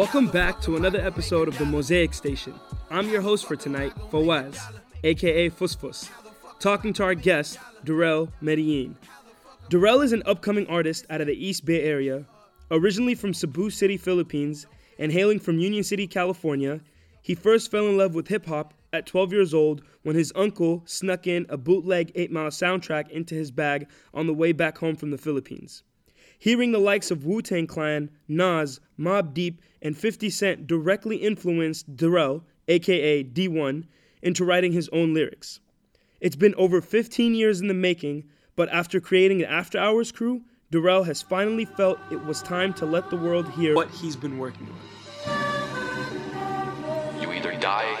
Welcome back to another episode of the Mosaic Station. I'm your host for tonight, Fawaz, aka Fusfus, talking to our guest, Darrell Medellin. Darrell is an upcoming artist out of the East Bay Area. Originally from Cebu City, Philippines, and hailing from Union City, California, he first fell in love with hip hop at 12 years old when his uncle snuck in a bootleg 8 Mile soundtrack into his bag on the way back home from the Philippines. Hearing the likes of Wu Tang Clan, Nas, Mobb Deep, and 50 Cent directly influenced Darrell, aka D1, into writing his own lyrics. It's been over 15 years in the making, but after creating an After Hours crew, Darrell has finally felt it was time to let the world hear what he's been working on. You either die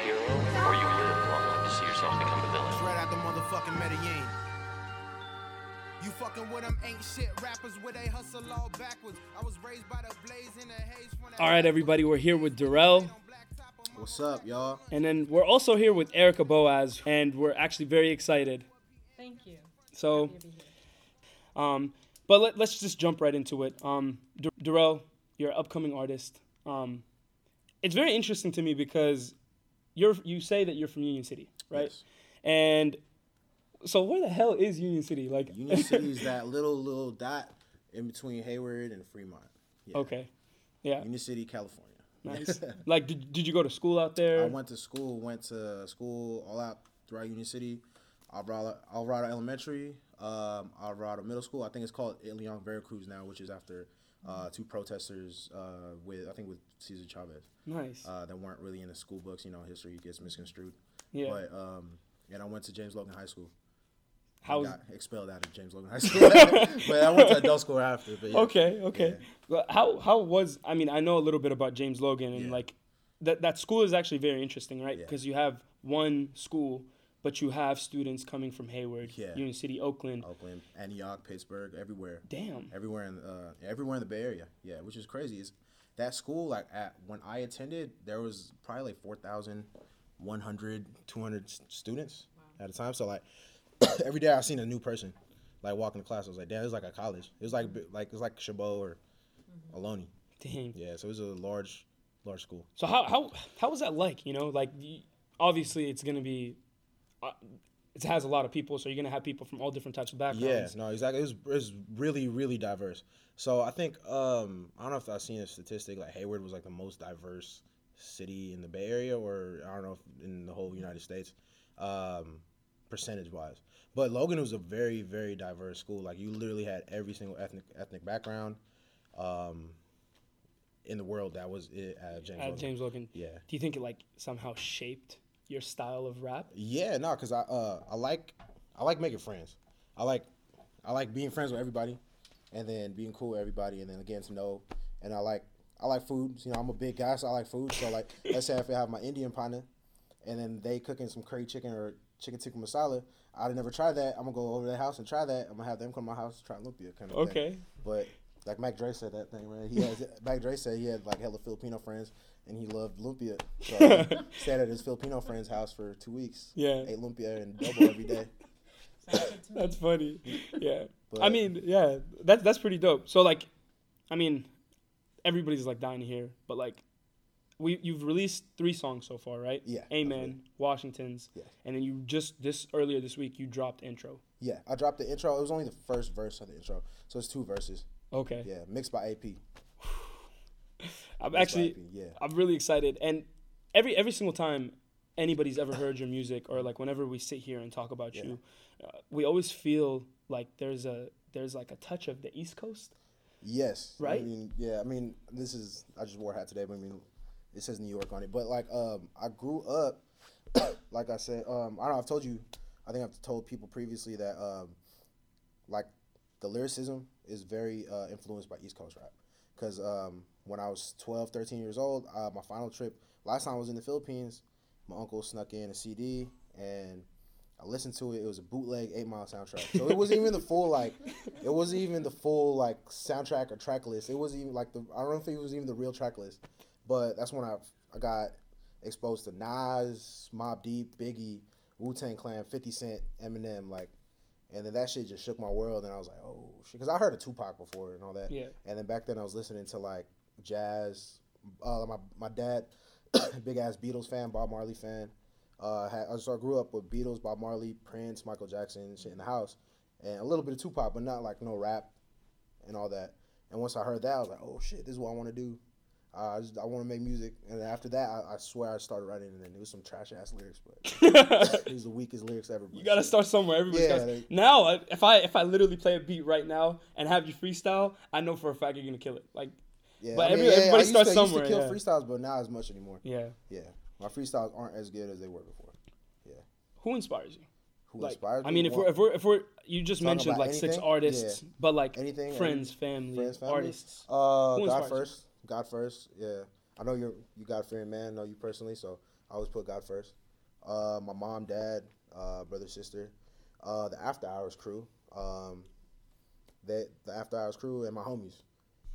All right, everybody, we're here with Darrell, What's up, y'all? and then we're also here with Erica Boaz, and we're actually very excited. Thank you. So, Happy to be here. um, but let, let's just jump right into it. Um, D- Darrell, you're an upcoming artist. Um, it's very interesting to me because you're you say that you're from Union City, right? Yes. And so, where the hell is Union City? Like, Union City is that little little dot in between Hayward and Fremont. Yeah. okay, yeah, Union City, California. nice. like, did, did you go to school out there? I went to school. Went to school all out throughout Union City. Alvarado, Alvarado Elementary, um, Alvarado Middle School. I think it's called Itliong-Vera Cruz now, which is after uh, two protesters uh, with I think with Cesar Chavez nice. uh, that weren't really in the school books. You know, history gets misconstrued. yeah. But um, and I went to James Logan High School. How? got expelled out of James Logan High School. but I went to adult school after. But yeah. Okay, okay. Yeah. Well, How how was I mean I know a little bit about James Logan and Yeah. like that that school is actually very interesting, right? Yeah. Because you have one school, but you have students coming from Hayward, Yeah. Union City, Oakland. Oakland, Antioch, Pittsburgh, everywhere, Damn. everywhere in uh, everywhere in the Bay Area. Yeah, which is crazy. Is that school like at when I attended, there was probably like 4,100, 200 s- students at a time. So like every day I seen a new person like walking to class. I was like, damn, it was like a college. It was like like it was like Chabot or Ohlone. Dang. Yeah, so it was a large, large school. So how how how was that like? You know, like obviously it's gonna be. Uh, it has a lot of people, so you're gonna have people from all different types of backgrounds. Yeah, no, exactly. It was, it was really, really diverse. So I think um, I don't know if I've seen a statistic like Hayward was like the most diverse city in the Bay Area, or I don't know if in the whole United States, um, percentage wise. But Logan was a very, very diverse school. Like you literally had every single ethnic ethnic background um, in the world that was it at James. At Logan. James Logan. Yeah. Do you think it like somehow shaped your style of rap? Yeah, no, cause I uh I like I like making friends. I like I like being friends with everybody, and then being cool with everybody, and then getting to know. And I like I like food. You know, I'm a big guy, so I like food. So like, let's say if I have my Indian partner, and then they cooking some curry chicken or chicken tikka masala, I'd never tried that. I'm gonna go over to their house and try that. I'm gonna have them come to my house try lumpia kind of Okay. thing. But like Mac Dre said that thing, right? He has Mac Dre said he had like hella Filipino friends and he loved lumpia. So he stayed at his Filipino friend's house for two weeks. Yeah. Ate lumpia and double every day. Sounds good to me. That's funny. Yeah. I mean, yeah, that's that's pretty dope. So like, I mean, everybody's like dying here, but like, we you've released three songs so far, right? Yeah, Amen, Washington's, Yeah. and then you just this earlier this week you dropped intro. Yeah, I dropped the intro. It was only the first verse of the intro, so it's two verses. Okay. Yeah, mixed by AP. I'm Mixed actually AP, yeah. I'm really excited, and every every single time anybody's ever heard your music, or like whenever we sit here and talk about Yeah. you, uh, we always feel like there's a there's like a touch of the East Coast. Yes. Right? I mean, yeah. I mean, this is. I just wore a hat today, but I mean, it says New York on it. But like, um, I grew up. like I said, um, I don't know. I've told you. I think I've told people previously that, um, like, the lyricism is very uh, influenced by East Coast rap. Because um, when I was 12, 13 years old, uh, my final trip, last time I was in the Philippines, my uncle snuck in a CD and I listened to it. It was a bootleg Eight Mile soundtrack. So it wasn't even the full like, it wasn't even the full like soundtrack or track list. It wasn't even like the I don't know if it was even the real track list. But that's when I I got exposed to Nas, Mobb Deep, Biggie, Wu Tang Clan, Fifty Cent, Eminem, like, and then that shit just shook my world. And I was like, oh shit, because I heard of Tupac before and all that. Yeah. And then back then I was listening to like jazz. Uh, my my dad, big ass Beatles fan, Bob Marley fan. Uh, had, so I grew up with Beatles, Bob Marley, Prince, Michael Jackson, shit in the house, and a little bit of Tupac, but not like no rap and all that. And once I heard that, I was like, oh shit, this is what I want to do. Uh, I just I want to make music, and after that, I, I swear I started writing, and then it was some trash ass lyrics, but it was the weakest lyrics ever. You gotta start somewhere. Everybody's Yeah, they- now. If I if I literally play a beat right now and have you freestyle, I know for a fact you're gonna kill it. Like, Yeah, But I mean, every- yeah, everybody starts to, I used to kill yeah. freestyles, but not as much anymore. yeah. Yeah, my freestyles aren't as good as they were before. Yeah. Who inspires you? Who Like, inspires I mean, if we're if we're if we're you just mentioned like six artists, Yeah. but like Anything, friends, family, Friends, family? artists. Uh, Who God inspires you? first. God first. Yeah, I know you're you God fearing man. I know you personally, so I always put God first. Uh, my mom, dad, uh, brother, sister, uh, the After Hours crew, um, they the After Hours crew, and my homies.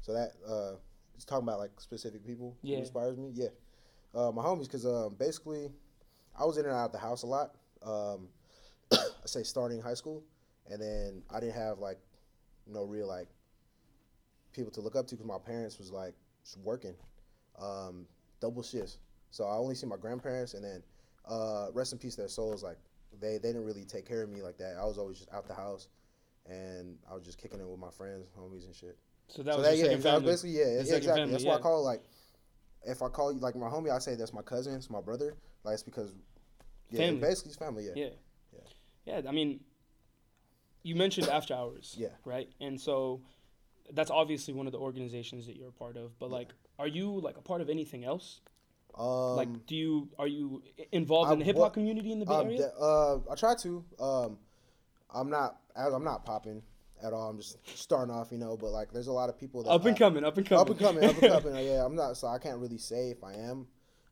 So that uh, it's talking about like specific people Yeah. who inspires me. Yeah, uh, my homies, because um, basically, I was in and out of the house a lot. Um, I say starting high school, and then I didn't have like no real like people to look up to because my parents was like just working, um, double shifts. So I only see my grandparents, and then uh, rest in peace their souls. Like they they didn't really take care of me like that. I was always just out the house, and I was just kicking it with my friends, homies, and shit. So that so was that, yeah, second that was family. basically yeah, yeah, exactly. family, that's why I call it like if I call you like my homie, I say that's my cousin, it's my brother. Like it's because yeah, Family. basically it's family. Yeah, Yeah. Yeah, I mean, you mentioned After Hours. Yeah. Right? And so that's obviously one of the organizations that you're a part of, but like are you like a part of anything else? Um, like do you are you i- involved in the hip hop community in the Bay Um, Area? uh, I try to. Um, I'm not. I'm not popping at all. I'm just starting off, you know. But like, there's a lot of people that up and I- coming, up and coming. up and coming, up and coming. Yeah, I'm not. So I can't really say if I am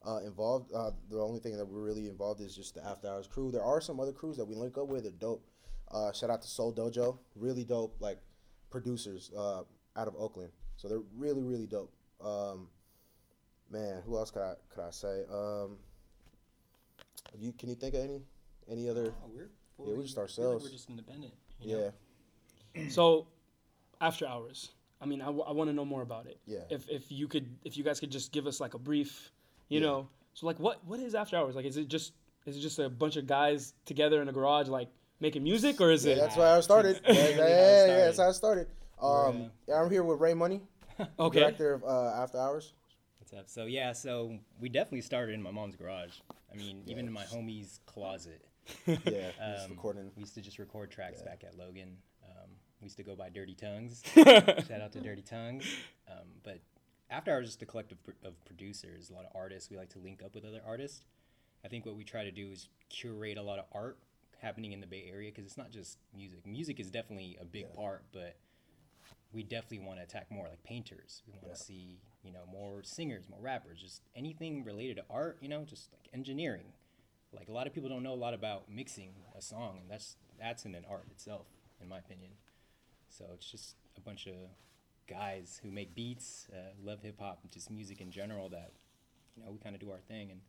uh, involved. Uh, the only thing that we're really involved is just the After Hours crew. There are some other crews that we link up with. They're dope. Uh, shout out to Soul Dojo, really dope. Like producers uh, out of Oakland. So they're really, really dope. Um, man, who else could I could I say? Um, you can you think of any any other? Oh, we're Yeah, we just I feel like ourselves. we're just independent. You know? Yeah, So, After Hours. I mean, I, want to know more about it. Yeah. If if you could, if you guys could just give us like a brief, you Yeah. know. So like, what what is After Hours? Like, is it just is it just a bunch of guys together in a garage like making music, or is yeah, it? that's why I started. Yeah, yeah, Really how it yeah, yeah, that's how I started. Um, yeah, I'm here with Ray Money, okay. director of uh, After Hours. What's up? So yeah, so we definitely started in my mom's garage. I mean, even in my homie's closet. Yeah, just Um, recording. We used to just record tracks back at Logan. We used to go by Dirty Tongues. Shout out to Dirty Tongues. Um, but after hours, just a collective of producers, a lot of artists. We like to link up with other artists. I think what we try to do is curate a lot of art happening in the Bay Area because it's not just music. Music is definitely a big part, but we definitely want to attack more like painters. We want to see, you know, more singers, more rappers, just anything related to art, you know, just like engineering. Like a lot of people don't know a lot about mixing a song, and that's that's in an art itself, in my opinion. So it's just a bunch of guys who make beats, uh, love hip hop, just music in general. That you know we kind of do our thing and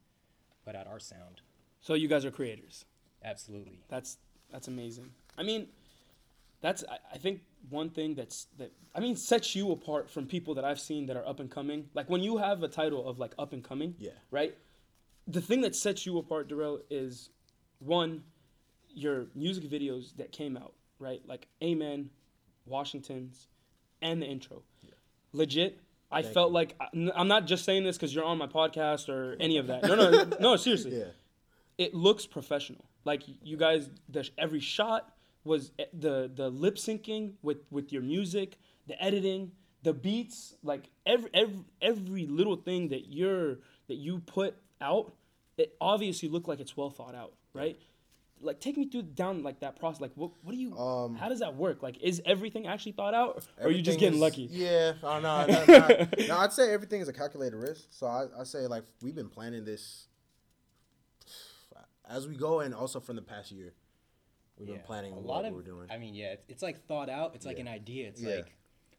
put out our sound. So you guys are creators. Absolutely. That's that's amazing. I mean, that's I, I think one thing that's that I mean sets you apart from people that I've seen that are up and coming. Like when you have a title of like up and coming, Yeah. right? The thing that sets you apart, Darrell, is one, your music videos that came out, right? Like Amen, Washington's, and the intro. Legit. I felt like I- I'm not just saying this because you're on my podcast or any of that. No, no, no. Seriously, Yeah, it looks professional. Like you guys, the, every shot was e- the the lip syncing with with your music, the editing, the beats, like every every every little thing that you're that you put out, it obviously looked like it's well thought out, right? Like take me through down like that process. Like what what do you? Um, how does that work? Like is everything actually thought out, or are you just getting is- lucky? Yeah, oh, no, no, no, no, I'd say everything is a calculated risk. So I, I say like we've been planning this as we go, and also from the past year, we've been planning a what lot of we're doing. I mean, yeah, it's, it's like thought out. It's like an idea. It's Yeah. like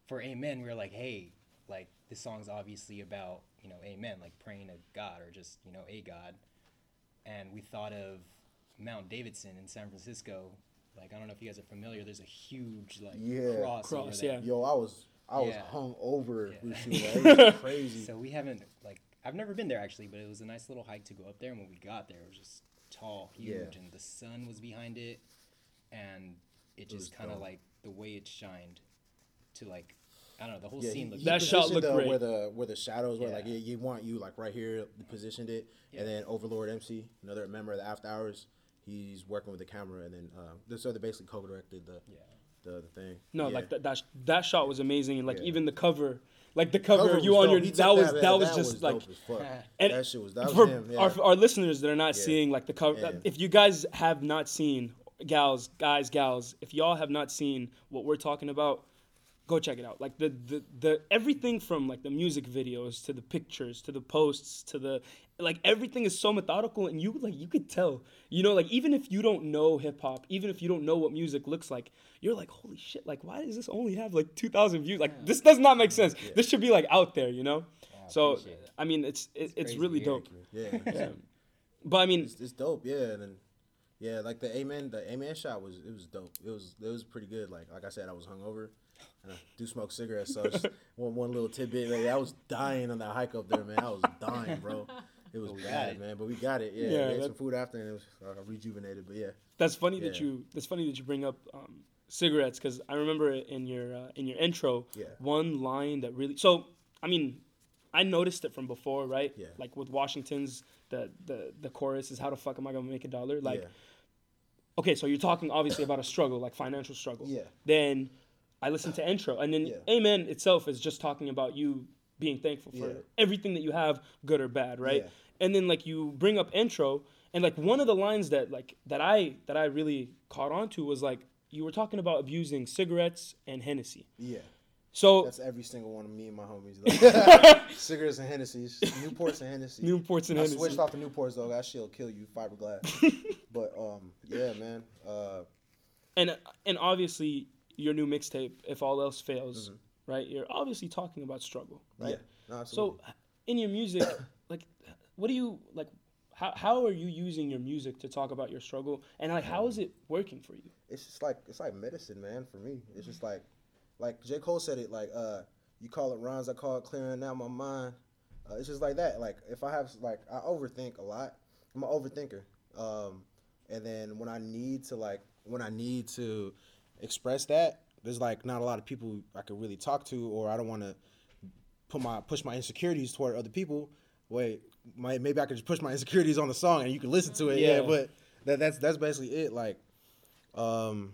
for Amen, we are like, hey, like this song's obviously about you know Amen, like praying to God or just you know a God, and we thought of Mount Davidson in San Francisco. Like I don't know if you guys are familiar. There's a huge like Yeah. cross, over Cross, there. yeah. Yo, I was I was Yeah. hung over. Yeah. We were shooting that. It was crazy. So we haven't like I've never been there actually, but it was a nice little hike to go up there. And when we got there, it was just tall, huge, Yeah. and the sun was behind it, and it was just kind of like the way it shined to like I don't know the whole Yeah, scene he- looked he That shot looked the, great. Where the where the shadows were, like Yeah. you, you want you like right here, positioned it, Yeah. and then Overlord MC, another member of the After Hours, he's working with the camera, and then uh, th- so they basically co-directed the yeah. the, the thing. No, Yeah. like that, that sh- that shot was amazing, and like Yeah. even the cover, like the cover, Cover you on dope. your He took that was man, that, was just like dope as fuck. And that shit was that was him. Yeah. our, our listeners that are not Yeah. seeing like the cover. Yeah. If you guys have not seen, gals, guys, gals, if y'all have not seen what we're talking about, go check it out. Like the the the everything from like the music videos to the pictures to the posts to the like everything is so methodical and you like you could tell. You know, like even if you don't know hip hop, even if you don't know what music looks like, you're like, holy shit! Like why does this only have like two thousand views? Like this does not make sense. This should be like out there, you know. so appreciate it. I mean, it's it, it's crazy really dope. yeah, Yeah. But I mean, it's, it's dope. Yeah, and then yeah, like the Amen, the Amen shot was it was dope. It was it was pretty good. Like like I said, I was hungover. And I do smoke cigarettes, so just one one little tidbit. Like, I was dying on that hike up there, man. I was dying, bro. It was bad, it. man. But we got it. Yeah, Yeah, we ate that- some food after, and it was uh, rejuvenated. But yeah, that's funny that you that's funny that you bring up um, cigarettes because I remember in your uh, in your intro Yeah. one line that really so I mean I noticed it from before right Yeah. like with Washington's the the the chorus is how the fuck am I gonna make a dollar like yeah, okay so you're talking obviously about a struggle like financial struggle Yeah. then I listened to intro and then Yeah. Amen itself is just talking about you being thankful for Yeah. everything that you have good or bad right Yeah. And then like you bring up intro and like one of the lines that like that I that I really caught on to was like you were talking about abusing cigarettes and Hennessy yeah. so That's every single one of me and my homies. Though. Cigarettes and Hennessy's, Newports and Hennessy. Newports and I Hennessy switched off the Newports though. That shit'll kill you, fiberglass. but um, yeah, man. Uh, and and obviously your new mixtape if all else fails right you're obviously talking about struggle right Mm-hmm. yeah. No. So, in your music, like, what do you like? How how are you using your music to talk about your struggle, and like, how is it working for you? it's just like it's like medicine, man. For me, it's just like like J Cole said it. Like uh, you call it rhymes, I call it clearing out my mind. Uh, it's just like that. Like if I have like I overthink a lot. I'm an overthinker. Um, and then when I need to like when I need to express that, there's like not a lot of people I could really talk to, or I don't want to put my push my insecurities toward other people. Wait, my, maybe I could just push my insecurities on the song and you can listen to it. Yeah, Yeah. but that, that's that's basically it. Like, um,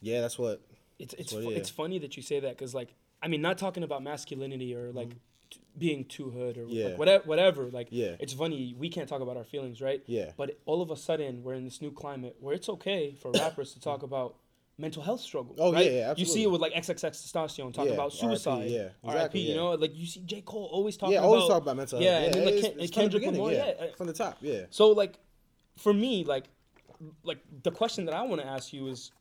yeah, that's what. It's it's So, fu- yeah. it's funny that you say that because like I mean, not talking about masculinity or like t- being too hood or Mm-hmm. Yeah. like whatever whatever. Like Yeah. it's funny we can't talk about our feelings, right? Yeah. But all of a sudden we're in this new climate where it's okay for rappers to talk about mental health struggle. Oh, yeah, right? yeah, You see it with like XXXTentacion talk Yeah, about RIP, suicide. yeah, RIP, exactly, You know, like you see J Cole always talking yeah, about always talk about mental health. Yeah, and then like, Ken- and the Kendrick Lamar, yeah, yeah. from the top, yeah. So like, for me, like, like the question that I want to ask you is,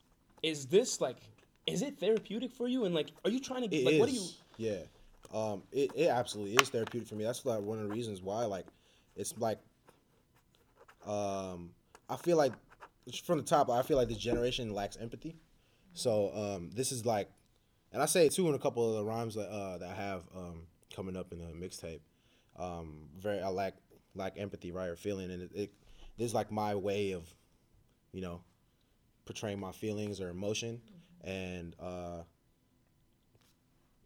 is this like, is it therapeutic for you? And like, are you trying to It like, is. what are you? Yeah. Um, it, it absolutely is therapeutic for me. That's like one of the reasons why. Like, it's like, um, I feel like from the top, I feel like this generation lacks empathy. So um, this is like, and I say it too in a couple of the rhymes that uh, that I have um, coming up in the mixtape. Um, very, I lack lack empathy, right, or feeling, and it, it this is like my way of, you know, portraying my feelings or emotion, and uh,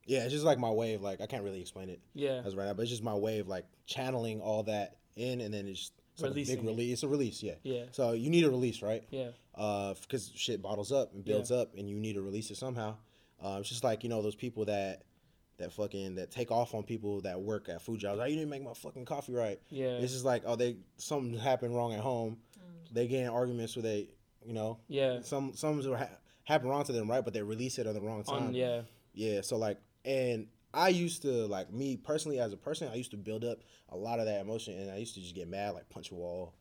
yeah, it's just like my way of like I can't really explain it Yeah. as right now, but it's just my way of like channeling all that in, and then it's just it's like a big release. It's a release, yeah. Yeah. So you need a release, right? Yeah. Uh, because shit bottles up and builds Yeah. up, and you need to release it somehow. Uh, it's just like you know those people that that fucking that take off on people that work at food jobs. Oh, you didn't make my fucking coffee right. Yeah. It's just like oh they something happened wrong at home. They get in arguments with they, you know. Yeah. Some some ha- happen wrong to them, right? But they release it at the wrong time. On yeah. Yeah, so like, and I used to like me personally as a person, I used to build up a lot of that emotion, and I used to just get mad, like punch a wall,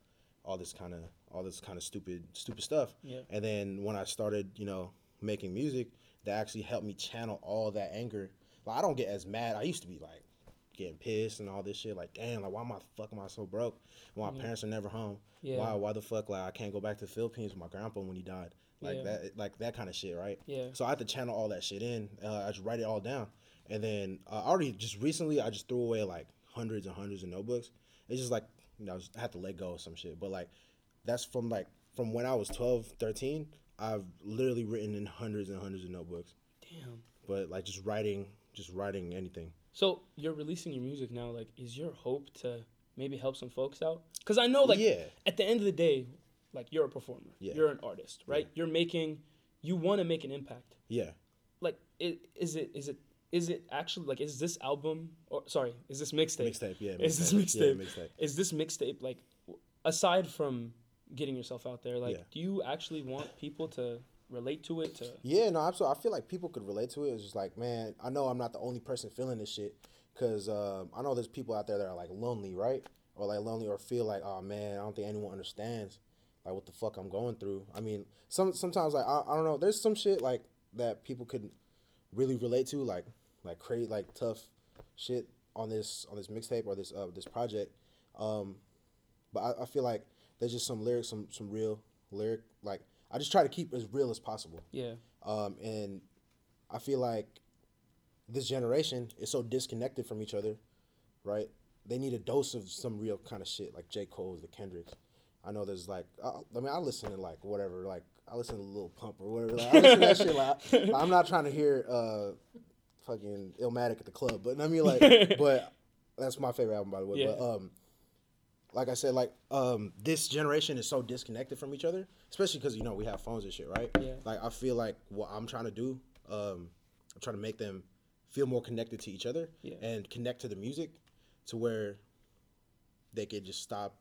all this kind of all this kind of stupid stupid stuff. Yeah. And then when I started, you know, making music, that actually helped me channel all that anger. Like I don't get as mad. I used to be like getting pissed and all this shit. Like damn, like why am I fuck am I so broke? Why my parents are never home? Yeah. Why why the fuck like I can't go back to the Philippines with my grandpa when he died? like Yeah. that, like that kind of shit, right? Yeah. So I had to channel all that shit in. Uh, I just write it all down, and then uh, I already just recently I just threw away like hundreds and hundreds of notebooks. It's just like you know I, had to let go of some shit, but like that's from like from when I was 12, 13, I've literally written in hundreds and hundreds of notebooks. Damn. But like just writing, just writing anything. So you're releasing your music now. Like, is your hope to maybe help some folks out? Because I know, like, Yeah. at the end of the day, like you're a performer, Yeah. you're an artist, right? You're making, you want to make an impact. Yeah. Like, it, is it is it is it actually like is this album or sorry is this mixtape? Mixtape, yeah, Is this mixtape. Yeah, mixtape? mixtape. Is this mixtape like aside from getting yourself out there? Like, Yeah. do you actually want people to relate to it? To Yeah, no, absolutely. I feel like people could relate to it. It's just like, man, I know I'm not the only person feeling this shit. Cause um, I know there's people out there that are like lonely, right? Or like lonely, or feel like, oh man, I don't think anyone understands, like what the fuck I'm going through. I mean, some sometimes like I, I don't know. There's some shit like that people could really relate to, like like create like tough shit on this on this mixtape or this uh, this project. Um, but I, I feel like there's just some lyrics, some some real lyric. Like I just try to keep as real as possible. yeah, Um, and I feel like this generation is so disconnected from each other, right? They need a dose of some real kind of shit, like J. Cole's, the Kendricks. I know there's like, I, I mean, I listen to like whatever, like I listen to Lil Pump or whatever. Like, I listen to that shit. Like, I'm not trying to hear uh, fucking Illmatic at the club, but I mean, like, but that's my favorite album by the way. Yeah. But um, like I said, like um, this generation is so disconnected from each other, especially because you know we have phones and shit, right? Yeah. Like I feel like what I'm trying to do, um, I'm trying to make them feel more connected to each other Yeah. and connect to the music, to where they could just stop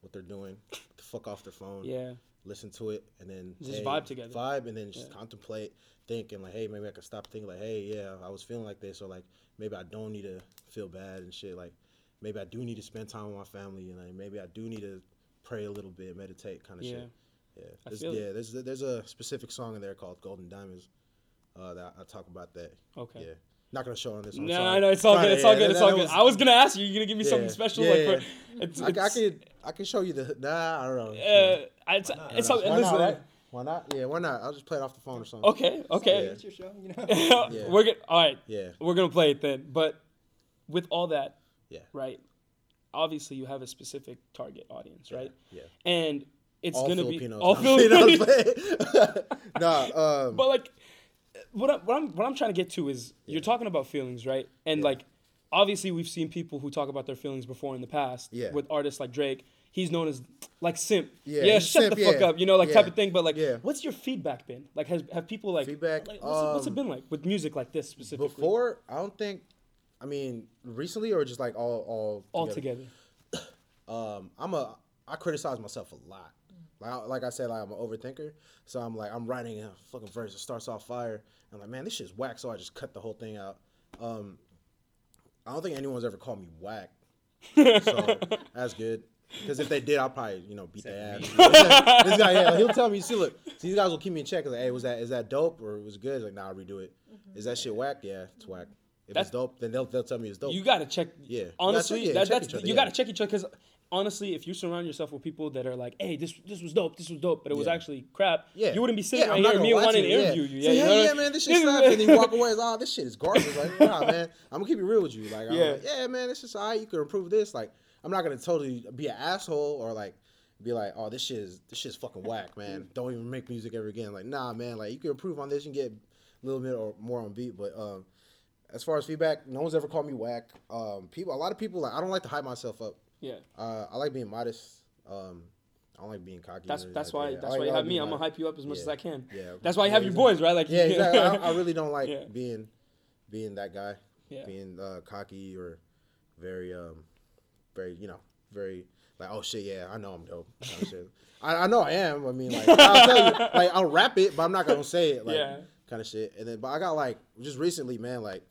what they're doing, fuck off their phone, yeah, listen to it, and then Just vibe together. vibe, and then just Yeah. contemplate, think, and like, hey, maybe I could stop thinking, like, hey, yeah, I was feeling like this, or like maybe I don't need to feel bad and shit, like maybe I do need to spend time with my family, and like maybe I do need to pray a little bit, meditate, kind of Yeah. shit. Yeah, I there's, feel it. yeah. There's there's a specific song in there called Golden Diamonds, uh, that I talk about that. Okay. Yeah, not gonna show on this. I'm No, sorry. no, it's all good. It's all yeah, good. that- It's all that good. was- I was gonna ask you. You gonna give me something special? Yeah, like, yeah. For, it's, I, I it's, could I can show you the nah. I don't know. Uh, it's it's all, Why listen. Not, right? Why not? Yeah, why not? I'll just play it off the phone or something. Okay, okay. It's your show, you know. Yeah. We're gonna all right. Yeah. We're gonna play it then. But with all that, Yeah. right? Obviously, you have a specific target audience, right? Yeah. And it's All gonna Filipinos. be all No, Filipinos. Nah, um, but like, what, I, what I'm what I'm trying to get to is you're talking about feelings, right? And like, obviously, we've seen people who talk about their feelings before in the past. Yeah. With artists like Drake, he's known as like simp. Yeah, Yeah. shut simp, the fuck yeah. up. You know, like Yeah. type of thing. But like, what's your feedback been? Like, has have people like Feedback, Like, what's, it, what's it um, been like with music like this specifically? before I don't think. I mean, recently or just like all all all together? together. um, I'm a I criticize myself a lot. Like, like I said, like I'm an overthinker. So I'm like I'm writing a fucking verse that starts off fire. I'm like, man, this shit's whack. So I just cut the whole thing out. Um, I don't think anyone's ever called me whack. So that's good. Because if they did, I'll probably you know beat their ass. this guy, yeah, he'll tell me. See, look, these guys will keep me in check. Like, hey, was that is that dope or was it good? It's like, nah, I'll redo it. Mm-hmm. Is that shit whack? Yeah, it's whack. If That's- it's dope, then they'll they'll tell me it's dope. You gotta check. Yeah. You gotta Honestly, check- yeah, that, that's other, you yeah. gotta check each other because honestly, if you surround yourself with people that are like, "Hey, this this was dope, this was dope," but it was Yeah. actually crap, Yeah. you wouldn't be sitting Yeah, right I'm not here and gonna me lie wanting to to you, interview yeah. you. You know yeah, yeah, man, this shit slaps. And then you walk away, it's, oh, this shit is garbage. Like, nah, man, I'm gonna keep it real with you. Like, Yeah. like, yeah, man, this is alright. You can improve this. Like, I'm not gonna totally be an asshole or like be like, oh, this shit is this shit's fucking whack, man. Don't even make music ever again. Like, nah, man, like you can improve on this. Can get a little bit or more on beat, but um. As far as feedback, no one's ever called me whack. Um, people, a lot of people, like I don't like to hype myself up. Yeah, Uh, I like being modest. Um, I don't like being cocky. that's that's like why that. That's like- why you have me. I'm gonna hype you up as much Yeah. as I can. Yeah. That's why you Yeah, have your exactly. boys, right? Like Yeah, exactly. I, I really don't like Yeah. being being that guy. Yeah. Being uh, cocky or very um very you know very like oh shit yeah I know I'm dope. kind of shit. I, I know I am. I mean like I'll tell you like I'll rap it, but I'm not gonna say it like Yeah. kind of shit. And then but I got like just recently man like.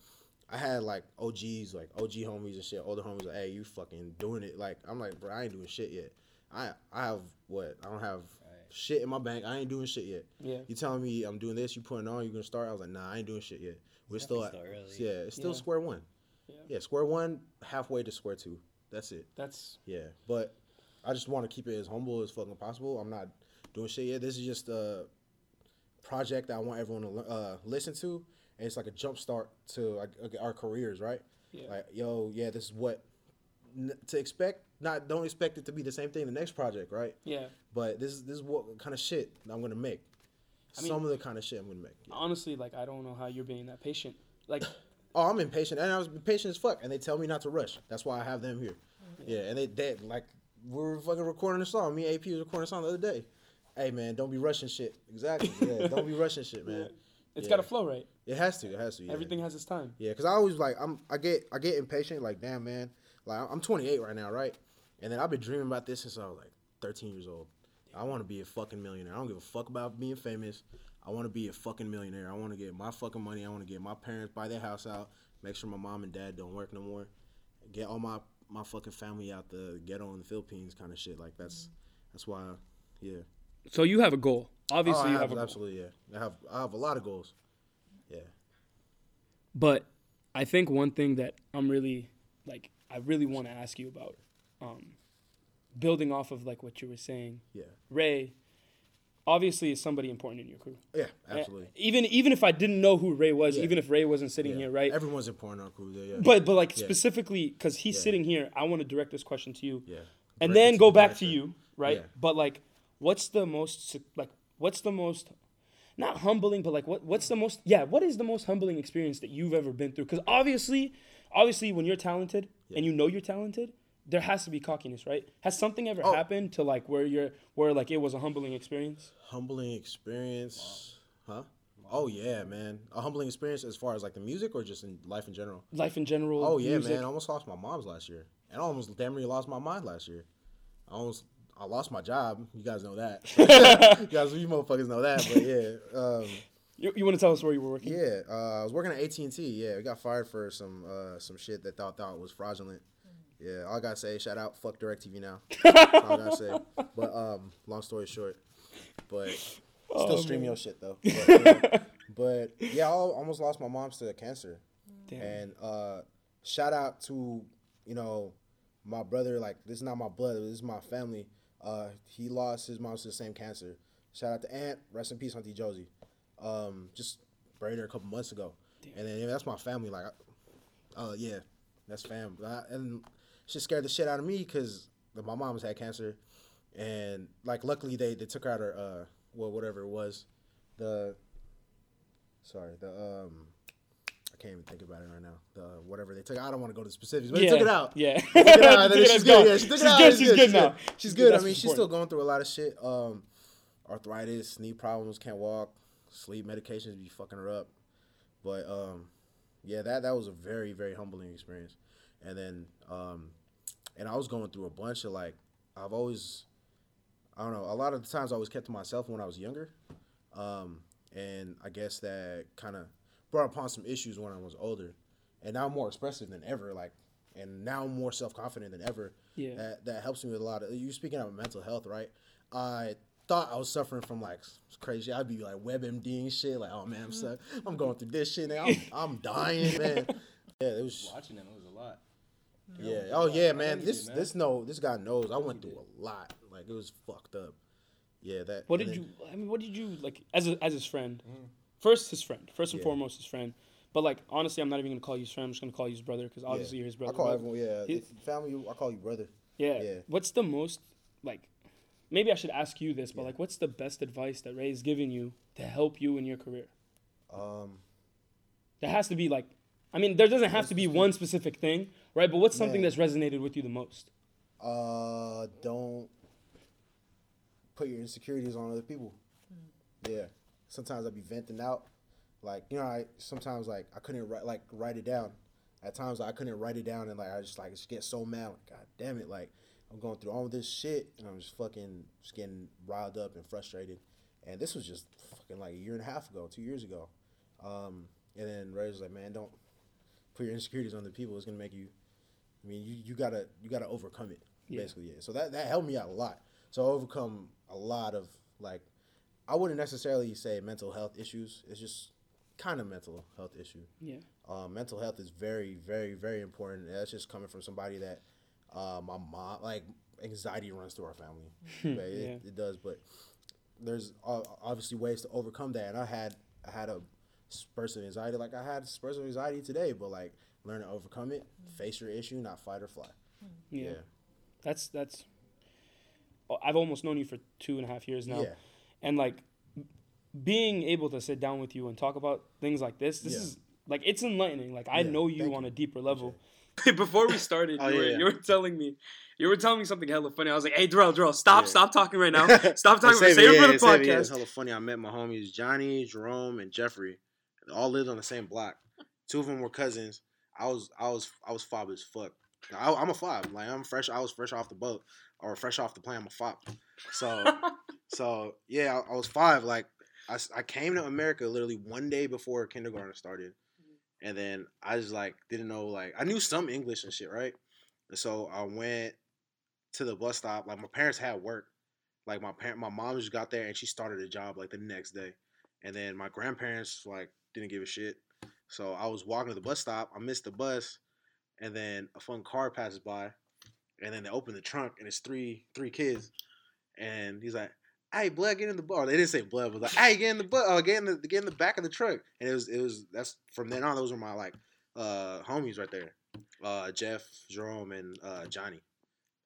I had like OGs, like OG homies and shit, older homies, like, hey, you fucking doing it. Like, I'm like, bro, I ain't doing shit yet. I I have what? I don't have shit in my bank. I ain't doing shit yet. Yeah. You telling me I'm doing this, you putting on, you gonna start? I was like, nah, I ain't doing shit yet. We're still at, yeah, it's still Yeah. square one. Yeah. Yeah. square one, halfway to square two. That's it. That's Yeah, but I just want to keep it as humble as fucking possible. I'm not doing shit yet. This is just a project that I want everyone to uh, listen to, and it's like a jump start to uh, our careers, right? Yeah. Like, yo, yeah, this is what to expect. Not don't expect it to be the same thing the next project, right? Yeah. But this is this is what kind of shit I'm gonna make. I mean- Some of the kind of shit I'm gonna make. yeah. Honestly, like I don't know how you're being that patient. Like, Oh, I'm impatient, and I was impatient as fuck. And they tell me not to rush. That's why I have them here. Mm-hmm. Yeah, and they they like we were fucking recording a song. Me and AP was recording a song the other day. Hey man, don't be rushing shit. Exactly. Yeah, don't be rushing shit, man. it's Yeah. got a flow right. It has to. It has to. Yeah. Everything has its time. Yeah, cause I always like I'm I get I get impatient. Like damn man, like I'm 28 right now, right? And then I've been dreaming about this since I was like 13 years old. I want to be a fucking millionaire. I don't give a fuck about being famous. I want to be a fucking millionaire. I want to get my fucking money. I want to get my parents buy their house out. Make sure my mom and dad don't work no more. Get all my my fucking family out the ghetto in the Philippines, kind of shit. Like that's that's why, yeah. So you have a goal. Obviously, Oh, I you have, have a goal. absolutely yeah. I have I have a lot of goals. Yeah. But I think one thing that I'm really like I really want to ask you about, um, building off of like what you were saying, Yeah. Ray, obviously is somebody important in your crew. Yeah. Eh, absolutely. Even even if I didn't know who Ray was, Yeah. even if Ray wasn't sitting Yeah. here, right? Everyone's important on crew there. Yeah. but but like Yeah. specifically because he's Yeah. sitting here, I want to direct this question to you, yeah. and Direct then go back to you, right? Yeah. But like, what's the most like? What's the most not humbling, but like what what's the most yeah? What is the most humbling experience that you've ever been through? Because obviously, obviously, when you're talented and you know you're talented, there has to be cockiness, right? Has something ever Oh. happened to like where you're where like it was a humbling experience? Humbling experience, huh? Oh yeah, man. A humbling experience as far as like the music or just in life in general. Life in general. Oh yeah, music? man. I almost lost my mom's last year, and I almost damn near lost my mind last year. I almost I lost my job. You guys know that. you guys, you motherfuckers know that. But yeah, um, You, you want to tell us where you were working? yeah. Uh, I was working at AT and T. Yeah, we got fired for some uh, some shit that thought thought was fraudulent. Yeah, all I gotta say, shout out, fuck Directv now. All I gotta say. But um, long story short, but still stream your shit though. But, yeah, but yeah, I almost lost my mom to cancer. Damn. And uh, shout out to you know my brother. Like this is not my blood. This is my family. Uh, he lost his mom to the same cancer. Shout out to Aunt. Rest in peace, Auntie Josie. Um, just buried her a couple months ago. And then yeah, that's my family. Like, uh, yeah, that's fam. I, and she scared the shit out of me because my mom's had cancer, and like luckily they they took out her uh well whatever it was, the sorry the um. I can't even think about it right now. The whatever they took, I don't want to go to the specifics, but they took it out. Yeah. They took it out, Took it she's good. Yeah, she took She's it out. good, she's good now. She's She's good. good, I mean, she's still going through a lot of shit. Um, arthritis, knee problems, can't walk, sleep medications be fucking her up. But um, yeah, that that was a very very humbling experience. And then um, and I was going through a bunch of like I've always I don't know a lot of the times I always kept to myself when I was younger. Um, and I guess that kind of brought upon some issues when I was older. And now I'm more expressive than ever. Like, and now I'm more self confident than ever. Yeah. That that helps me with a lot of. You speaking of mental health, right? I thought I was suffering from like crazy. I'd be like WebMD and shit. Like, oh man, I'm so, I'm going through this shit now. I'm, I'm dying, man. Yeah, it was. Watching them, it was a lot. Yeah. Oh yeah, man. This did, man. this no this guy knows. I went through a lot. Like it was fucked up. Yeah. That. What did then- you? I mean, what did you like as a, as his friend? First, his friend. First and Yeah. foremost, his friend. But like, honestly, I'm not even gonna call you his friend. I'm just gonna call you his brother because Yeah. obviously you're his brother. I call but- everyone. Yeah. He- if family. I call you brother. yeah. yeah. What's the most like? Maybe I should ask you this, but like, what's the best advice that Ray has given you to help you in your career? Um. There has to be like, I mean, there doesn't have to be one specific thing, right? But what's something Man. that's resonated with you the most? Uh, don't put your insecurities on other people. Yeah. Sometimes I'd be venting out, like you know, I sometimes like I couldn't write like write it down. At times I couldn't write it down, and like I just like just get so mad. Like, God damn it! Like I'm going through all this shit, and I'm just fucking just getting riled up and frustrated. And this was just fucking like a year and a half ago, two years ago. Um, and then Ray was like, "Man, don't put your insecurities on the people. It's gonna make you I mean, you, you gotta you gotta overcome it, Yeah. basically. Yeah. So that that helped me out a lot. So I overcome a lot of like, I wouldn't necessarily say mental health issues. It's just kind of mental health issue. Yeah. Um, mental health is very very very important. That's just coming from somebody that uh, my mom like anxiety runs through our family. But it, Yeah. it does, but there's uh, obviously ways to overcome that, and I had I had a spurts of anxiety, like I had spurts of anxiety today, but like learn to overcome it, face your issue, not fight or fly. Yeah. Yeah, That's that's. oh, I've almost known you for two and a half years now, yeah, and like being able to sit down with you and talk about things like this. This Yeah. is like it's enlightening. Like I Yeah, know you thank on you. a deeper level. Before we started, Oh, you, were, yeah. you were telling me, you were telling me something hella funny. I was like, "Hey, Darrell, Darrell, stop, Yeah. stop talking right now. Stop talking. Save it, Save it yeah, for the save it, yeah, It's podcast." hella funny. I met my homies Johnny, Jerome, and Jeffrey. They all lived on the same block. Two of them were cousins. I was I was I was fob as fuck. I, I'm a fob. Like I'm fresh. I was fresh off the boat or fresh off the plane. I'm a fob. So so yeah, I, I was five. Like I, I came to America literally one day before kindergarten started, mm-hmm. and then I just like didn't know like I knew some English and shit, right? And so I went to the bus stop. Like my parents had work. Like my parent, my mom just got there and she started a job like the next day, and then my grandparents like didn't give a shit. So I was walking to the bus stop. I missed the bus, and then a fun car passes by, and then they open the trunk and it's three three kids, and he's like, "Hey, blood, get in the bar." They didn't say blood, but like, "Hey, get in the butt, uh, get in the get in the back of the truck." And it was it was that's from then on. Those were my like uh homies right there, uh Jeff, Jerome, and uh Johnny.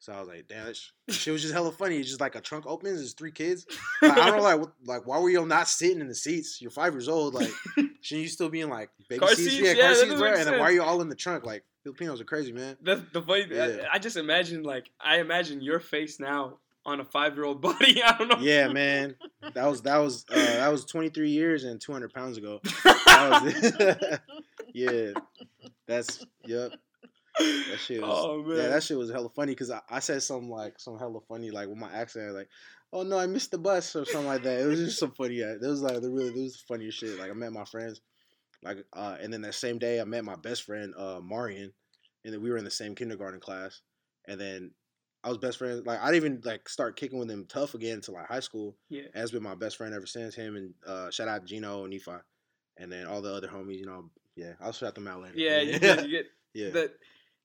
So I was like, damn, that sh- shit was just hella funny. It's just like a trunk opens, there's three kids. Like, I don't know, like, what, like why were you not sitting in the seats? You're five years old. Like, shouldn't you still be in like baby Car seats? Yeah, Yeah, car seats, bro. And then why are you all in the trunk? Like, Filipinos are crazy, man. That's the funny. Yeah. I, I just imagine like I imagine your face now on a five year old body. I don't know. Yeah, man. That was that was uh, that was 23 years and 200 pounds ago. That was yeah, that's yep. That shit was Oh man. yeah, that shit was hella funny because I, I said something like some hella funny like with my accent like, oh no, I missed the bus or something like that. It was just some funny. Yeah, it was like the really it was the funniest shit. Like I met my friends, like uh, and then that same day I met my best friend uh Marion, and then we were in the same kindergarten class, and then. I was best friends. Like I didn't even like start kicking with him tough again until like high school. yeah. Has been my best friend ever since. Him and uh, shout out Gino and Nephi, and then all the other homies. You know, yeah, I'll shout them out later. Yeah, you get, you get yeah. that.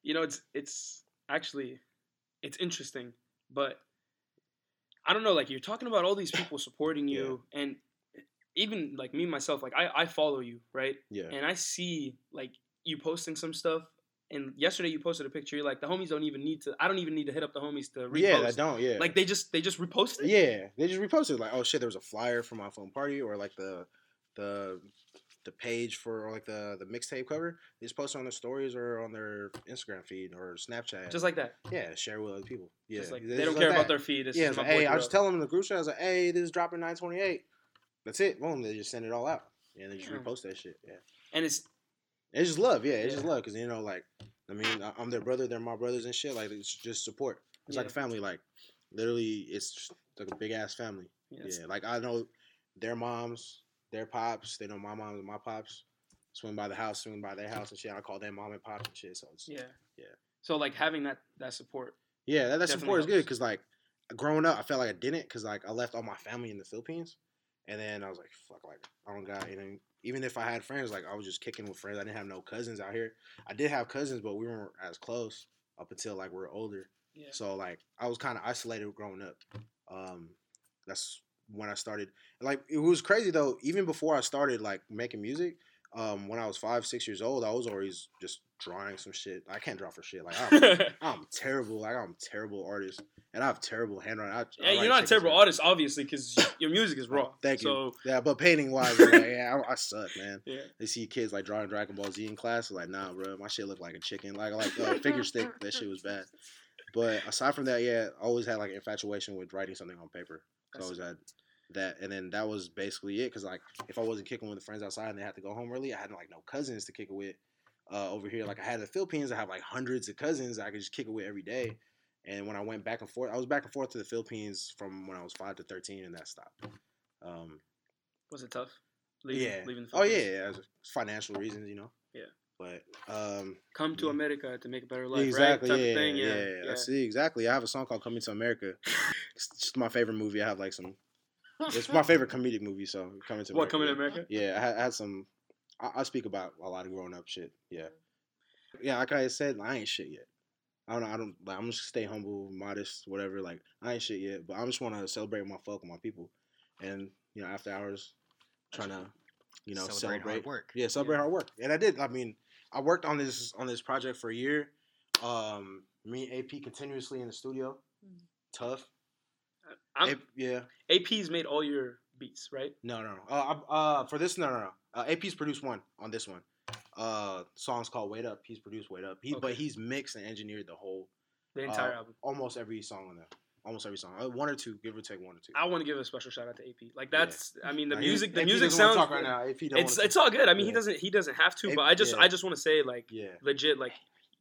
You know, it's it's actually it's interesting, but I don't know. Like you're talking about all these people supporting you, and even like me myself, like I I follow you, right? yeah. And I see like you posting some stuff. And yesterday you posted a picture. You're like, the homies don't even need to. I don't even need to hit up the homies to repost. Yeah, I don't. Yeah. Like they just they just reposted. Yeah, they just reposted like, oh shit, there was a flyer for my phone party, or like the the the page for like the the mixtape cover. They just post it on their stories or on their Instagram feed or Snapchat. Just like that. yeah, share with other people. Yeah, Just like they don't care about their feed. It's yeah, just like, hey, I just tell them in the group chat. I was like, hey, this is dropping 928. That's it. Boom. They just send it all out, and they just Yeah. repost that shit. Yeah. and it's It's just love, yeah. It's just love, cause you know, like, I mean, I'm their brother, they're my brothers and shit. Like, it's just support. It's like a family. Like, literally, it's like a big ass family. yeah, Yeah, like I know their moms, their pops. They know my mom and my pops. Swing by the house, swing by their house and shit. I call them mom and pop and shit. So it's yeah, yeah. So like having that that support. Yeah, that, that support is good because like growing up, I felt like I didn't because like I left all my family in the Philippines, and then I was like, fuck, like I don't got anything. Even if I had friends, like I was just kicking with friends. I didn't have no cousins out here. I did have cousins, but we weren't as close up until like we were older. Yeah. So like I was kind of isolated growing up. Um, that's when I started. Like it was crazy though. Even before I started like making music, um, when I was five, six years old, I was always just drawing some shit. I can't draw for shit. Like I'm, I'm terrible. Like I'm a terrible artist, and I have terrible handwriting. I, I yeah, write you're not a terrible artist, obviously, because your music is raw. Thank you. So Yeah, but painting wise, like, yeah, I, I suck, man. yeah, They see kids like drawing Dragon Ball Z in class, like, nah, bro, my shit look like a chicken. Like, like uh, figure stick, that shit was bad. But aside from that, yeah, I always had like an infatuation with writing something on paper. So I always had that, and then that was basically it. Cause like, if I wasn't kicking with the friends outside and they had to go home early, I had like no cousins to kick it with. Uh, over here, like I had the Philippines, I have like hundreds of cousins I could just kick it with every day. And when I went back and forth, I was back and forth to the Philippines from when I was five to thirteen, and that stopped. Um, was it tough? Leaving, yeah. Leaving the oh yeah, yeah, financial reasons, you know. Yeah. But um, Come to Yeah. America to make a better life, exactly, right? Type yeah, yeah, Yeah, yeah, yeah. I see exactly. I have a song called "Coming to America." It's just my favorite movie. I have like some. It's my favorite comedic movie. So coming to What America, coming to yeah. America? Yeah, I had, I had some. I, I speak about a lot of growing up shit. Yeah, yeah. Like I said, I ain't shit yet. I don't know. I don't. Like, I'm just stay humble, modest, whatever. Like I ain't shit yet, but I just want to celebrate my folk and my people. and you know after hours, trying to you know Celebrate celebrate, hard work. Yeah, celebrate hard work, and I did. I mean, I worked on this on this project for a year. Um, me and AP continuously in the studio, Mm. tough. I'm, A- yeah, AP's made all your beats, right? no, no, no. Uh, uh, for this, no, no, no. Uh, AP's produced one on this one. Uh, song's called "Wait Up." He's produced "Wait Up." He, but he's mixed and engineered the whole, The entire uh, album. almost every song on there. Almost every song, uh, one or two, give or take one or two. I want to give a special shout out to AP. Like that's, I mean, the music, the AP music sounds. talk right now. AP don't it's it's all good. I mean, he doesn't he doesn't have to, AP but I just yeah. I just want to say like yeah. legit like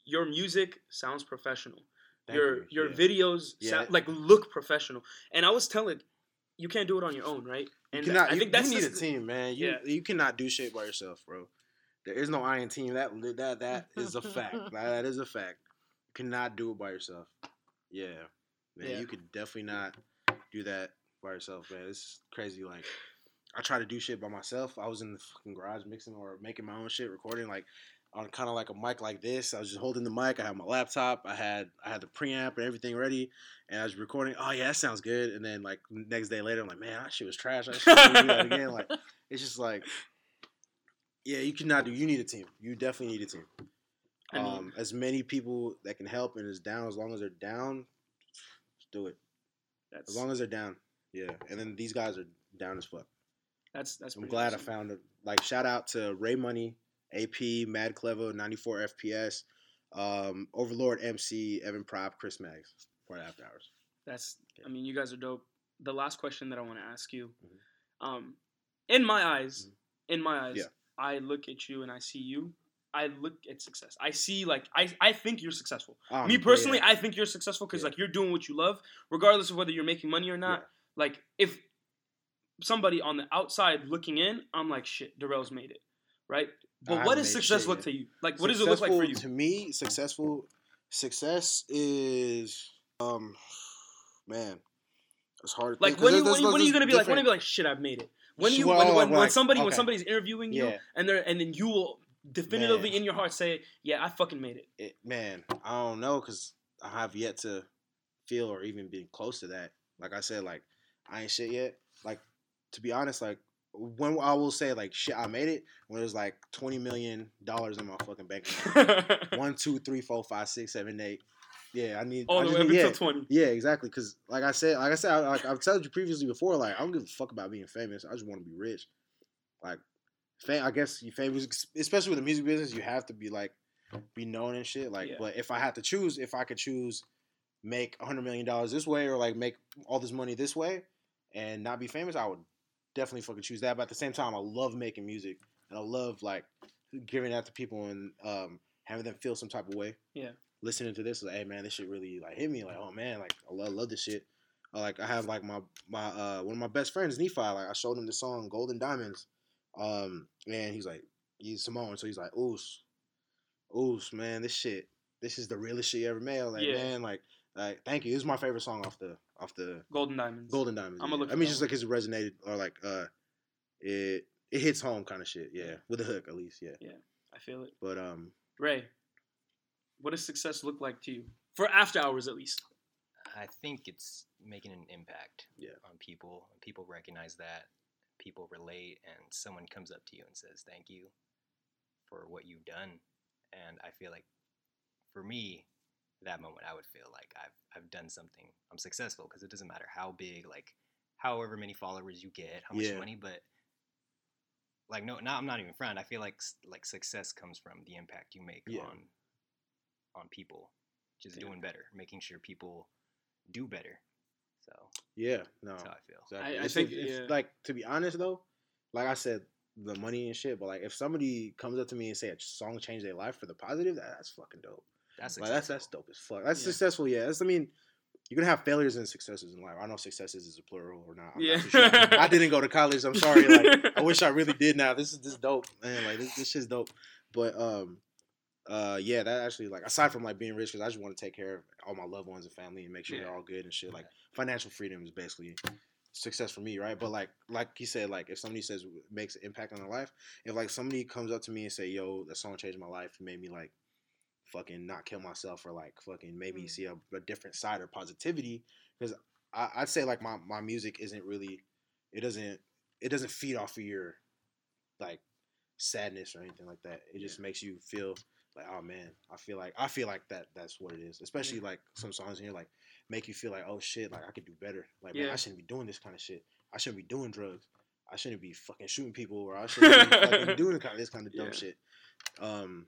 your music sounds professional. Thank your you, your yeah. videos Yeah. sound, like look professional. And I was telling, you can't do it on your own, right? And You cannot. I you, think that's you need just- a team, man. You Yeah. you cannot do shit by yourself, bro. There is no iron team. That that that is a fact. That- that is a fact. You cannot do it by yourself. Yeah, man. Yeah. You could definitely not do that by yourself, man. It's crazy. Like I try to do shit by myself. I was in the fucking garage mixing or making my own shit, recording like on kind of like a mic like this. I was just holding the mic. I had my laptop. I had I had the preamp and everything ready, and I was recording. Oh yeah, that sounds good. And then like next day later, I'm like, man, that shit was trash. I should do that again. Like it's just like, yeah, you cannot do. You need a team. You definitely need a team. I mean- um, as many people that can help and is down as long as they're down, do it. That's As long as they're down, yeah. And then these guys are down as fuck. that's that's. I'm glad I found it. Like shout out to Ray Money, AP, Mad Clever, 94 FPS, um, Overlord MC, Evan Prop, Chris Maggs, for after hours. That's. I mean, you guys are dope. The last question that I want to ask you, Mhm. um, in my eyes, in my eyes, Yeah. I look at you and I see you. I look at success. I see like I I think you're successful. Um, Me personally, yeah. I think you're successful because Yeah. like you're doing what you love, regardless of whether you're making money or not. Yeah. Like if somebody on the outside looking in, I'm like shit, Darrell's made it, right? But I what does success shit look to you? Like what does it look like for you? To me, successful success is um man, it's hard. to Like when, you, when, when are you gonna be like when are you different- be like shit I've made it? When you Well, when, when, when like, somebody when somebody's interviewing you and they're and then you will definitively Man. in your heart say yeah I fucking made it. it, man, I don't know because I have yet to feel or even be close to that. Like I said, like I ain't shit yet. Like to be honest, like when I will say like shit, I made it when there's like twenty million dollars in my fucking bank account. One, two, three, four, five, six, seven, eight. Yeah, I need. All I the way up need- until yeah, twenty. Yeah, exactly. Because like I said, like I said, I, like I've told you previously before, like I don't give a fuck about being famous. I just want to be rich. Like, fam- I guess you famous, especially with the music business, you have to be like be known and shit. Like, Yeah. but if I had to choose, if I could choose, make a hundred million dollars this way or like make all this money this way and not be famous, I would definitely fucking choose that. But at the same time, I love making music and I love like giving that to people and um, having them feel some type of way Yeah. listening to this, like, hey man, this shit really like hit me. Like, oh man, like I love, love this shit. Like I have like my my uh one of my best friends, Nephi. Like I showed him the song Golden Diamonds, um, and he's like he's Samoan, so he's like, oos, oos, man, this shit, this is the realest shit you ever made. Like, Yeah. man, like, like thank you. This is my favorite song off the off the Golden Diamonds. Golden Diamonds. I'ma yeah. look I mean, just one. like it's resonated or like uh, it it hits home kind of shit. Yeah, with the hook at least. Yeah, Yeah, I feel it. but um, Ray, what does success look like to you for after hours at least? I think it's making an impact Yeah. on people. People recognize that, people relate, and someone comes up to you and says, Thank you for what you've done. And I feel like for me, that moment, I would feel like I've, I've done something. I'm successful because it doesn't matter how big, like, however many followers you get, how much Yeah. money, but like, no, not, I'm not even friend. I feel like like success comes from the impact you make Yeah. on on people, just Yeah. doing better, making sure people do better. So yeah, no, that's how I feel. Exactly. I- I think, it's- yeah. like to be honest though, like I said, the money and shit. But like if somebody comes up to me and say a song changed their life for the positive, that, that's fucking dope. That's Like that's that's dope as fuck. That's Yeah. successful. Yeah, that's I mean. You're gonna have failures and successes in life. I know successes is a plural or not. I'm Yeah. not too sure. I didn't go to college. I'm sorry. Like I wish I really did. Now this is this dope, man. Like this this shit's dope. But um, uh, yeah, that actually like aside from like being rich, because I just want to take care of all my loved ones and family and make sure Yeah. they're all good and shit. Like financial freedom is basically success for me, right? But like like he said, like if somebody says makes an impact on their life, if like somebody comes up to me and say, "Yo, that song changed my life," made me like fucking not kill myself or like fucking maybe Mm. see a, a different side or positivity, because I'd say like my my music isn't really it doesn't it doesn't feed off of your like sadness or anything like that. It just makes you feel like, oh man, I feel like I feel like that that's what it is. Especially like some songs in here like make you feel like, oh shit, like I could do better. Like man, I shouldn't be doing this kind of shit. I shouldn't be doing drugs. I shouldn't be fucking shooting people or I shouldn't be fucking doing kind of this kind of dumb Yeah. shit. Um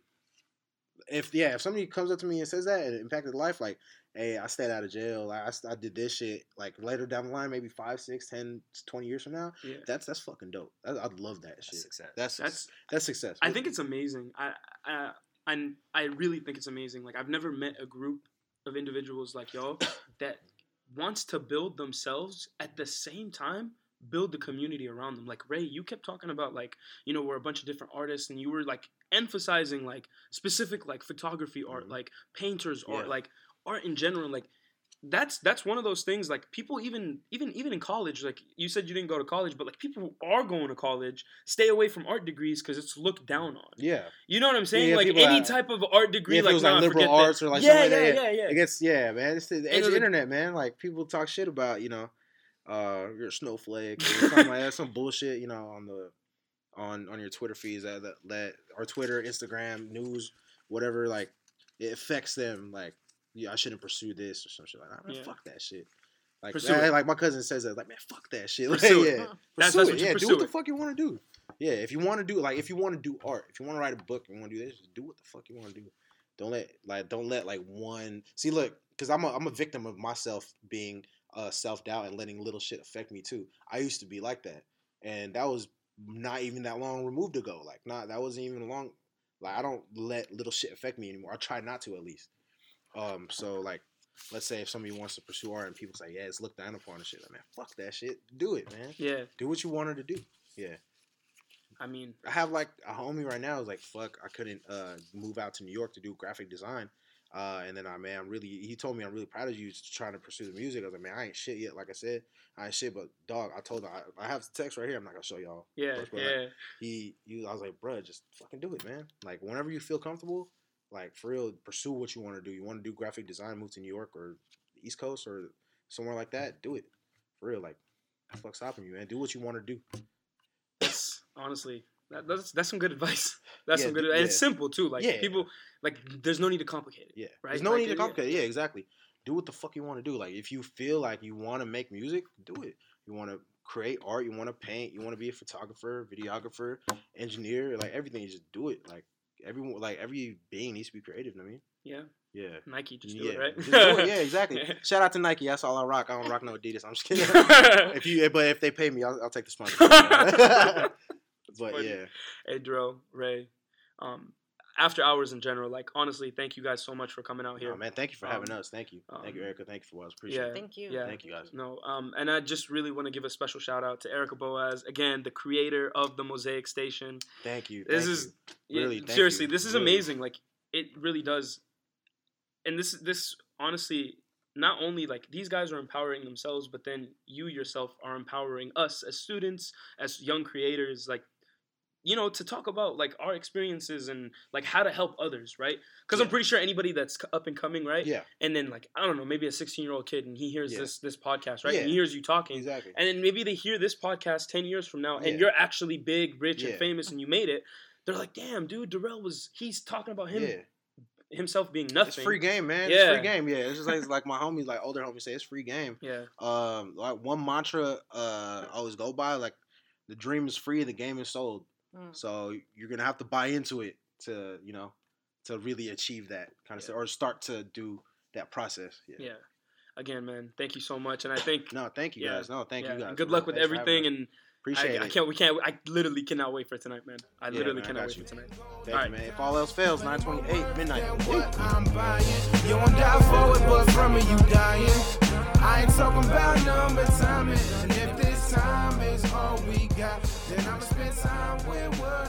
if yeah, if somebody comes up to me and says that and it impacted life, like, hey, I stayed out of jail, like, I, I did this shit, like later down the line, maybe five, six, ten, twenty years from now, Yeah. that's that's fucking dope. I, I'd love that shit. That's success. That's That's that's success. I think it's amazing. I I I, I really think it's amazing. Like I've never met a group of individuals like y'all that wants to build themselves at the same time build the community around them. Like Ray, you kept talking about like, you know, we're a bunch of different artists and you were like emphasizing like specific like photography art, Mhm. like painters art, like art in general, like that's that's one of those things like people even even even in college like you said you didn't go to college but like people who are going to college stay away from art degrees because it's looked down on yeah. you know what I'm saying? Yeah, like any type of art degree, Yeah, like, was, like, liberal arts that. or, like, yeah, something like yeah, that, yeah, yeah, I guess yeah, man. It's the, it's the internet, man. Like people talk shit about you know, uh, you're snowflake or something like that, some bullshit, you know, on the on on your Twitter feeds that that, that or Twitter, Instagram, news, whatever. Like it affects them. Like yeah, I shouldn't pursue this or some shit like that. Man, Yeah. fuck that shit. Like like my cousin says that. Like man, fuck that shit. Like, Pursue it. yeah, That's- pursue that's it. what yeah, do what the fuck you want to do. Yeah, if you want to do like if you want to do art, if you want to write a book, and want to do this, do what the fuck you want to do. Don't let like don't let like one see look because I'm a I'm a victim of myself being uh self doubt and letting little shit affect me too. I used to be like that, and that was not even that long removed ago. Like not that wasn't even long. Like I don't let little shit affect me anymore. I try not to at least. Um, so like. Let's say if somebody wants to pursue art and people say, "Yeah, it's looked down upon and shit," like, man, fuck that shit. Do it, man. yeah. Do what you wanted to do. Yeah. I mean, I have like a homie right now who's like, fuck, I couldn't uh move out to New York to do graphic design. Uh, and then I man, I'm really he told me I'm really proud of you trying to pursue the music. I was like, man, I ain't shit yet. Like I said, I ain't shit, but dog, I told him I, I have the text right here. I'm not gonna show y'all. yeah, but, like, yeah, he, you, I was like, bruh, just fucking do it, man. Like whenever you feel comfortable, like for real, pursue what you want to do. You want to do graphic design, move to New York or the East Coast or somewhere like that, do it. For real, like, the fuck stopping you, man? Do what you want to do. that's honestly that, that's that's some good advice. That's Yeah, some good, d- and it's simple too. Like Yeah. people, like there's no need to complicate it. Yeah. Right? There's no Like, need to yeah. complicate. Yeah, exactly. Do what the fuck you want to do. Like if you feel like you want to make music, do it. You want to create art, you want to paint, you want to be a photographer, videographer, engineer, like everything, you just do it. Like everyone like every being needs to be creative, you know what I mean? Yeah, Yeah. Nike just do yeah. it, right? Do it. Yeah, exactly. Shout out to Nike. That's all I rock. I don't rock no Adidas. I'm just kidding. if you but if they pay me, I'll, I'll take the sponsor. but funny. yeah. hey, Dro, Ray, um, after hours in general, like honestly, thank you guys so much for coming out here. Oh, man, thank you for having Um, us. Thank you. thank you, um, Erica. Thank you for us. Appreciate yeah. it. Thank you. Yeah. Thank you guys. No, um, and I just really want to give a special shout out to Erica Boaz, again, the creator of the Mosaic Station. Thank you. This thank is you. yeah, Really, thank seriously, you. this is Really. amazing. Like it really does, and this this honestly, not only like these guys are empowering themselves, but then you yourself are empowering us as students, as young creators, like. You know, to talk about like our experiences and like how to help others, right? Because I'm pretty sure anybody that's up and coming, right? Yeah, And then like I don't know, maybe a 16 year old kid and he hears Yeah. this this podcast, right? Yeah. And he hears you talking, exactly. and then maybe they hear this podcast 10 years from now and Yeah. you're actually big rich and famous and you made it they're like damn dude Darrell was he's talking about him yeah, himself being nothing it's free game, man. Yeah. It's free game. Yeah, it's just like, it's like my homies, like older homies say, it's free game. yeah Um, like one mantra, uh, I always go by, like the dream is free, the game is sold. Mm. So you're gonna have to buy into it to, you know, to really achieve that kind of stuff, or start to do that process. Yeah. yeah again man thank you so much and i think No, thank you Yeah. guys. No, thank yeah, you guys. good man. luck with Thanks everything and appreciate I, I can't we can't i literally cannot wait for tonight man i Yeah, literally man, cannot got wait you. for tonight Thank Alright. you, man. If all else fails, 928 midnight. what I'm buying. You won't die for it, but from it you dying. I ain't talking about number timing. And if this time is all we got, then I'ma spend time with what